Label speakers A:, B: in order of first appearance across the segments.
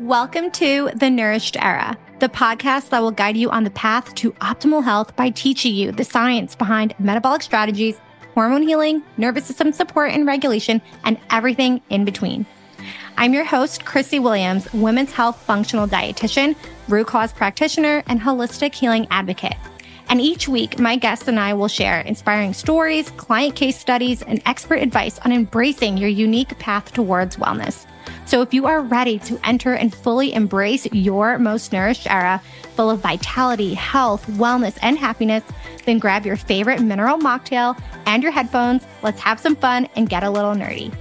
A: Welcome to The Nourished Era, the podcast that will guide you on the path to optimal health by teaching you the science behind metabolic strategies, hormone healing, nervous system support and regulation, and everything in between. I'm your host, Chrissy Williams, women's health functional dietitian, root cause practitioner, and holistic healing advocate. And each week, my guests and I will share inspiring stories, client case studies, and expert advice on embracing your unique path towards wellness. So if you are ready to enter and fully embrace your most nourished era, full of vitality, health, wellness, and happiness, then grab your favorite mineral mocktail and your headphones. Let's have some fun and get a little nerdy.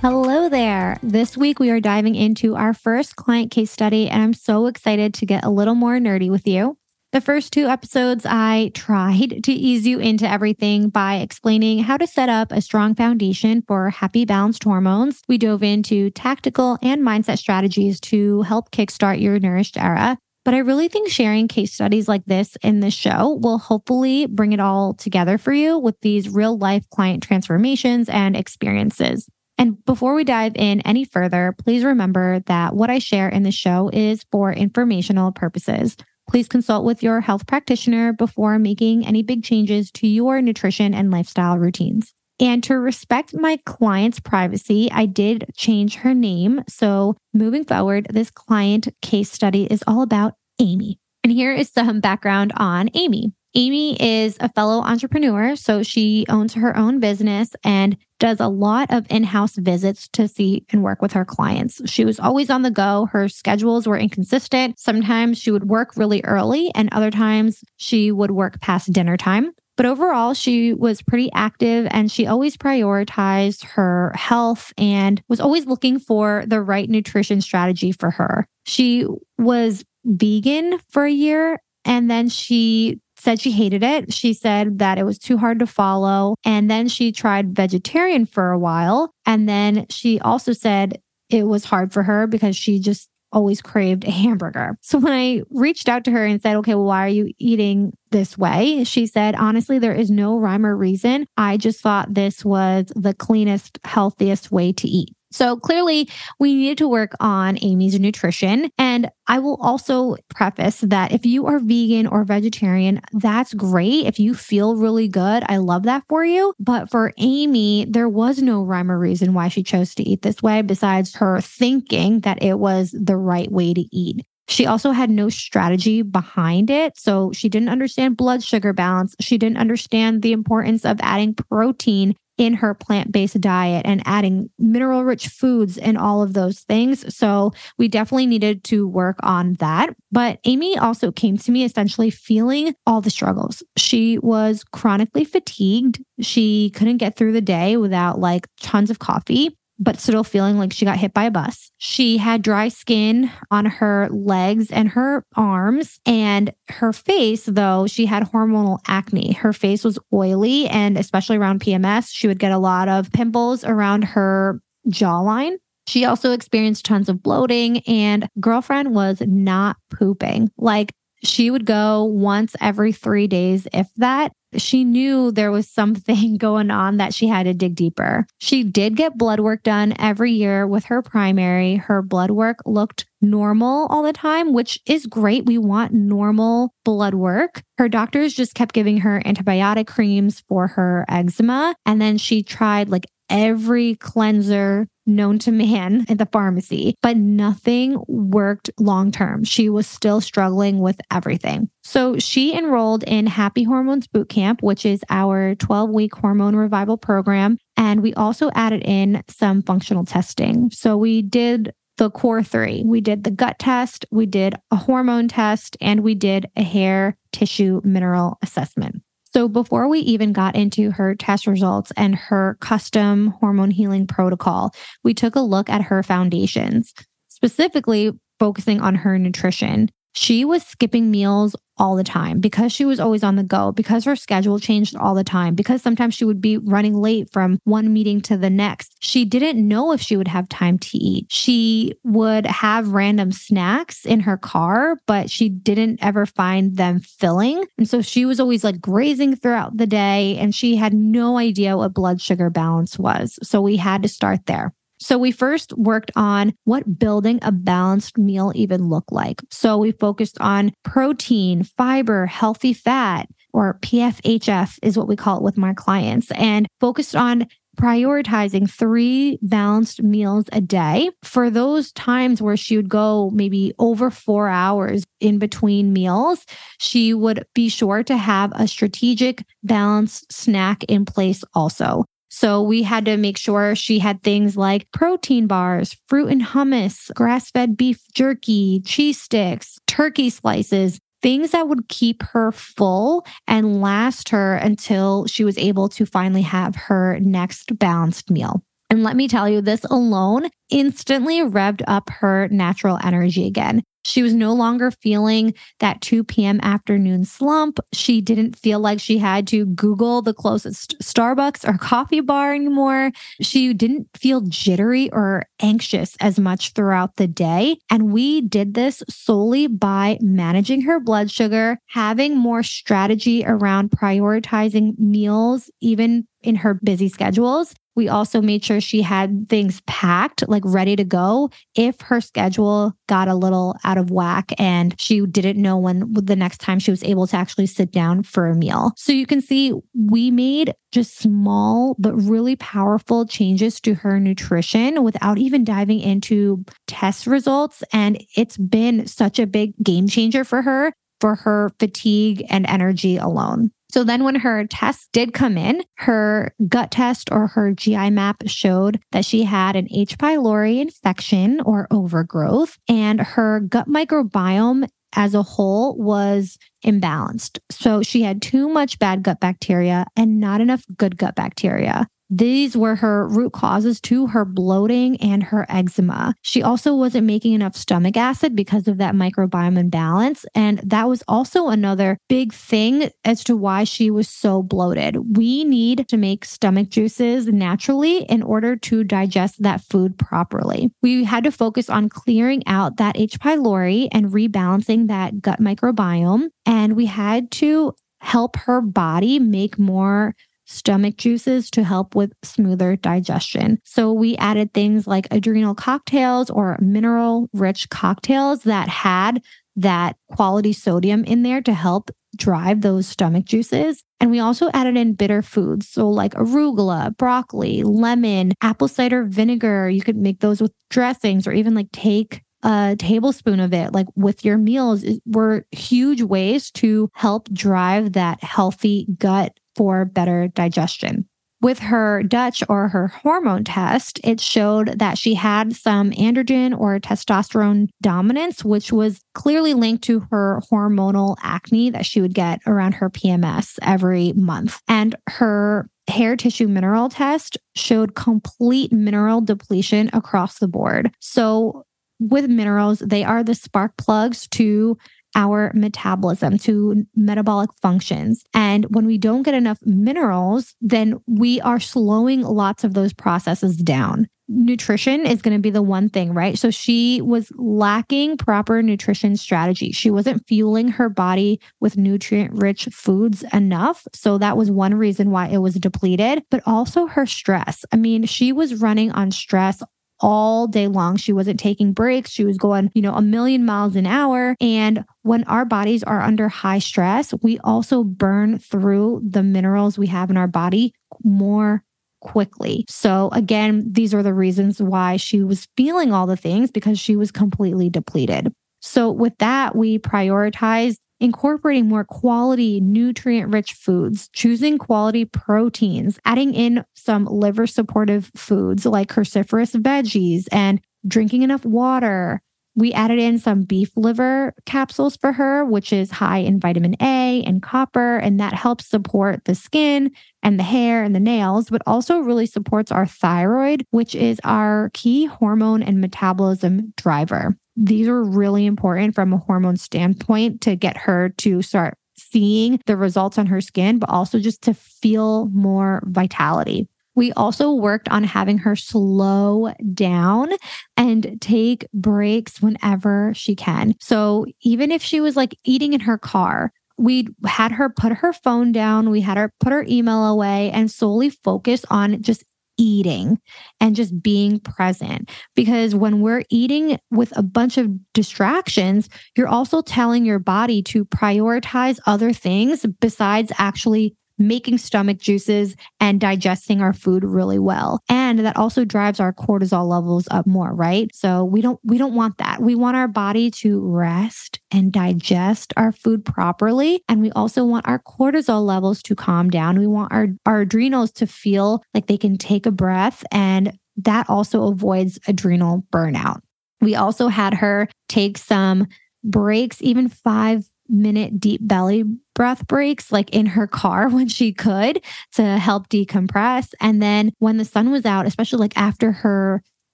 A: Hello there. This week we are diving into our first client case study, and I'm so excited to get a little more nerdy with you. The first two episodes, I tried to ease you into everything by explaining how to set up a strong foundation for happy, balanced hormones. We dove into tactical and mindset strategies to help kickstart your nourished era. But I really think sharing case studies like this in this show will hopefully bring it all together for you with these real life client transformations and experiences. And before we dive in any further, please remember that what I share in the show is for informational purposes. Please consult with your health practitioner before making any big changes to your nutrition and lifestyle routines. And to respect my client's privacy, I did change her name. So moving forward, this client case study is all about Amy. And here is some background on Amy. Amy is a fellow entrepreneur, so she owns her own business and does a lot of in house visits to see and work with her clients. She was always on the go. Her schedules were inconsistent. Sometimes she would work really early, and other times she would work past dinner time. But overall, she was pretty active and she always prioritized her health and was always looking for the right nutrition strategy for her. She was vegan for a year and then she said she hated it. She said that it was too hard to follow. And then she tried vegetarian for a while. And then she also said it was hard for her because she just always craved a hamburger. So when I reached out to her and said, okay, well, why are you eating this way? She said, honestly, there is no rhyme or reason. I just thought this was the cleanest, healthiest way to eat. So clearly, we needed to work on Amy's nutrition. And I will also preface that if you are vegan or vegetarian, that's great. If you feel really good, I love that for you. But for Amy, there was no rhyme or reason why she chose to eat this way besides her thinking that it was the right way to eat. She also had no strategy behind it. So she didn't understand blood sugar balance. She didn't understand the importance of adding protein in her plant based diet and adding mineral rich foods and all of those things. So we definitely needed to work on that. But Amy also came to me essentially feeling all the struggles. She was chronically fatigued. She couldn't get through the day without like tons of coffee but still feeling like she got hit by a bus. She had dry skin on her legs and her arms, and her face, though, she had hormonal acne. Her face was oily, and especially around PMS, she would get a lot of pimples around her jawline. She also experienced tons of bloating, and girlfriend was not pooping. Like she would go once every three days, if that she knew there was something going on that she had to dig deeper. She did get blood work done every year with her primary. Her blood work looked normal all the time, which is great. We want normal blood work. Her doctors just kept giving her antibiotic creams for her eczema. And then she tried like every cleanser known to man at the pharmacy, but nothing worked long term. She was still struggling with everything. So she enrolled in Happy Hormones Bootcamp, which is our 12 week hormone revival program. And we also added in some functional testing. So we did the core three. We did the gut test, we did a hormone test, and we did a hair tissue mineral assessment. So, before we even got into her test results and her custom hormone healing protocol, we took a look at her foundations, specifically focusing on her nutrition. She was skipping meals all the time because she was always on the go, because her schedule changed all the time, because sometimes she would be running late from one meeting to the next. She didn't know if she would have time to eat. She would have random snacks in her car, but she didn't ever find them filling. And so she was always like grazing throughout the day and she had no idea what blood sugar balance was. So we had to start there. So we first worked on what building a balanced meal even looked like. So we focused on protein, fiber, healthy fat, or PFHF is what we call it with my clients, and focused on prioritizing three balanced meals a day for those times where she would go maybe over four hours in between meals. She would be sure to have a strategic balanced snack in place also. So we had to make sure she had things like protein bars, fruit and hummus, grass fed beef jerky, cheese sticks, turkey slices, things that would keep her full and last her until she was able to finally have her next balanced meal. And let me tell you, this alone instantly revved up her natural energy again. She was no longer feeling that 2 p.m. afternoon slump. She didn't feel like she had to Google the closest Starbucks or coffee bar anymore. She didn't feel jittery or anxious as much throughout the day. And we did this solely by managing her blood sugar, having more strategy around prioritizing meals, even in her busy schedules, we also made sure she had things packed, like ready to go if her schedule got a little out of whack and she didn't know when the next time she was able to actually sit down for a meal. So you can see we made just small but really powerful changes to her nutrition without even diving into test results. And it's been such a big game changer for her for her fatigue and energy alone. So then when her test did come in, her gut test or her GI map showed that she had an H. pylori infection or overgrowth and her gut microbiome as a whole was imbalanced. So she had too much bad gut bacteria and not enough good gut bacteria. These were her root causes to her bloating and her eczema. She also wasn't making enough stomach acid because of that microbiome imbalance. And that was also another big thing as to why she was so bloated. We need to make stomach juices naturally in order to digest that food properly. We had to focus on clearing out that H. pylori and rebalancing that gut microbiome. And we had to help her body make more stomach juices to help with smoother digestion. So we added things like adrenal cocktails or mineral rich cocktails that had that quality sodium in there to help drive those stomach juices. And we also added in bitter foods. So, like arugula, broccoli, lemon, apple cider vinegar. You could make those with dressings or even like take a tablespoon of it, like with your meals, were huge ways to help drive that healthy gut for better digestion. With her Dutch or her hormone test, it showed that she had some androgen or testosterone dominance, which was clearly linked to her hormonal acne that she would get around her PMS every month. And her hair tissue mineral test showed complete mineral depletion across the board. So, with minerals, they are the spark plugs to our metabolism, to metabolic functions. And when we don't get enough minerals, then we are slowing lots of those processes down. Nutrition is going to be the one thing, right? So she was lacking proper nutrition strategy. She wasn't fueling her body with nutrient rich foods enough. So that was one reason why it was depleted, but also her stress. I mean, she was running on stress all day long. She wasn't taking breaks. She was going, you know, a million miles an hour. And when our bodies are under high stress, we also burn through the minerals we have in our body more quickly. So, again, these are the reasons why she was feeling all the things because she was completely depleted. So, with that, we prioritized incorporating more quality, nutrient rich foods, choosing quality proteins, adding in some liver supportive foods like cruciferous veggies, and drinking enough water. We added in some beef liver capsules for her, which is high in vitamin A and copper, and that helps support the skin and the hair and the nails, but also really supports our thyroid, which is our key hormone and metabolism driver these are really important from a hormone standpoint to get her to start seeing the results on her skin, but also just to feel more vitality. We also worked on having her slow down and take breaks whenever she can. So even if she was like eating in her car, we had her put her phone down, we had her put her email away and solely focus on just eating and just being present. Because when we're eating with a bunch of distractions, you're also telling your body to prioritize other things besides actually making stomach juices and digesting our food really well. And that also drives our cortisol levels up more, right? So we don't we don't want that. We want our body to rest and digest our food properly and we also want our cortisol levels to calm down. We want our our adrenals to feel like they can take a breath and that also avoids adrenal burnout. We also had her take some breaks, even five minute deep belly breath breaks, like in her car when she could to help decompress. And then when the sun was out, especially like after her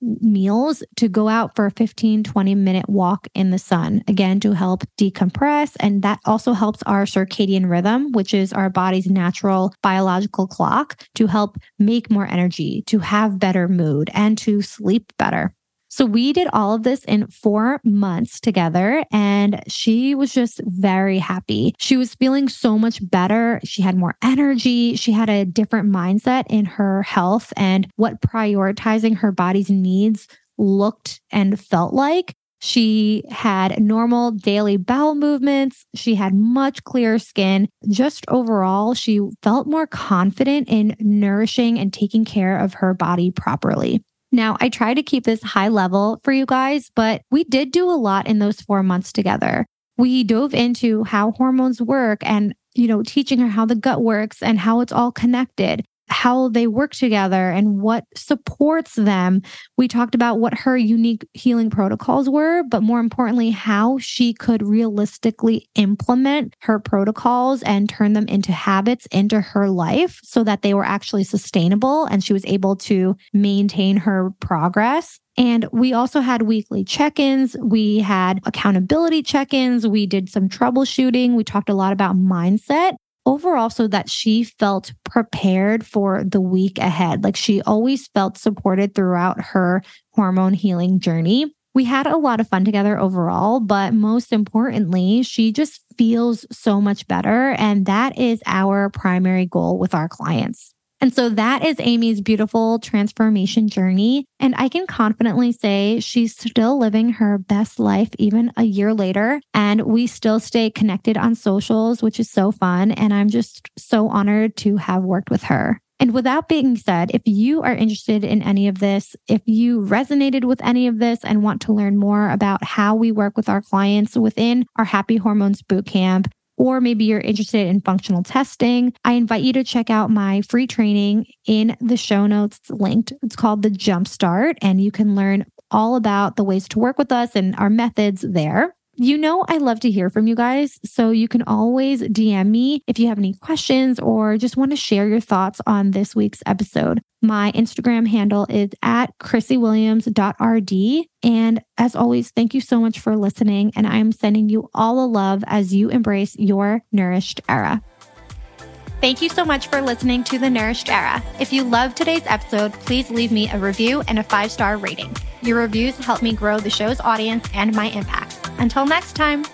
A: meals, to go out for a 15, 20 minute walk in the sun, again, to help decompress. And that also helps our circadian rhythm, which is our body's natural biological clock, to help make more energy, to have better mood, and to sleep better. So we did all of this in four months together, and she was just very happy. She was feeling so much better. She had more energy. She had a different mindset in her health and what prioritizing her body's needs looked and felt like. She had normal daily bowel movements. She had much clearer skin. Just overall, she felt more confident in nourishing and taking care of her body properly. Now, I try to keep this high level for you guys, but we did do a lot in those four months together. We dove into how hormones work and, you know, teaching her how the gut works and how it's all connected how they work together and what supports them. We talked about what her unique healing protocols were, but more importantly, how she could realistically implement her protocols and turn them into habits into her life so that they were actually sustainable and she was able to maintain her progress. And we also had weekly check ins. We had accountability check ins. We did some troubleshooting. We talked a lot about mindset overall so that she felt prepared for the week ahead. Like she always felt supported throughout her hormone healing journey. We had a lot of fun together overall, but most importantly, she just feels so much better. And that is our primary goal with our clients. And so that is Amy's beautiful transformation journey. And I can confidently say she's still living her best life even a year later. And we still stay connected on socials, which is so fun. And I'm just so honored to have worked with her. And with that being said, if you are interested in any of this, if you resonated with any of this and want to learn more about how we work with our clients within our Happy Hormones Bootcamp, or maybe you're interested in functional testing, I invite you to check out my free training in the show notes. It's linked. It's called the Jumpstart, and you can learn all about the ways to work with us and our methods there. You know, I love to hear from you guys. So you can always DM me if you have any questions or just want to share your thoughts on this week's episode. My Instagram handle is at chrissywilliams.rd. And as always, thank you so much for listening. And I'm sending you all the love as you embrace your nourished era. Thank you so much for listening to The Nourished Era. If you loved today's episode, please leave me a review and a five star rating. Your reviews help me grow the show's audience and my impact. Until next time.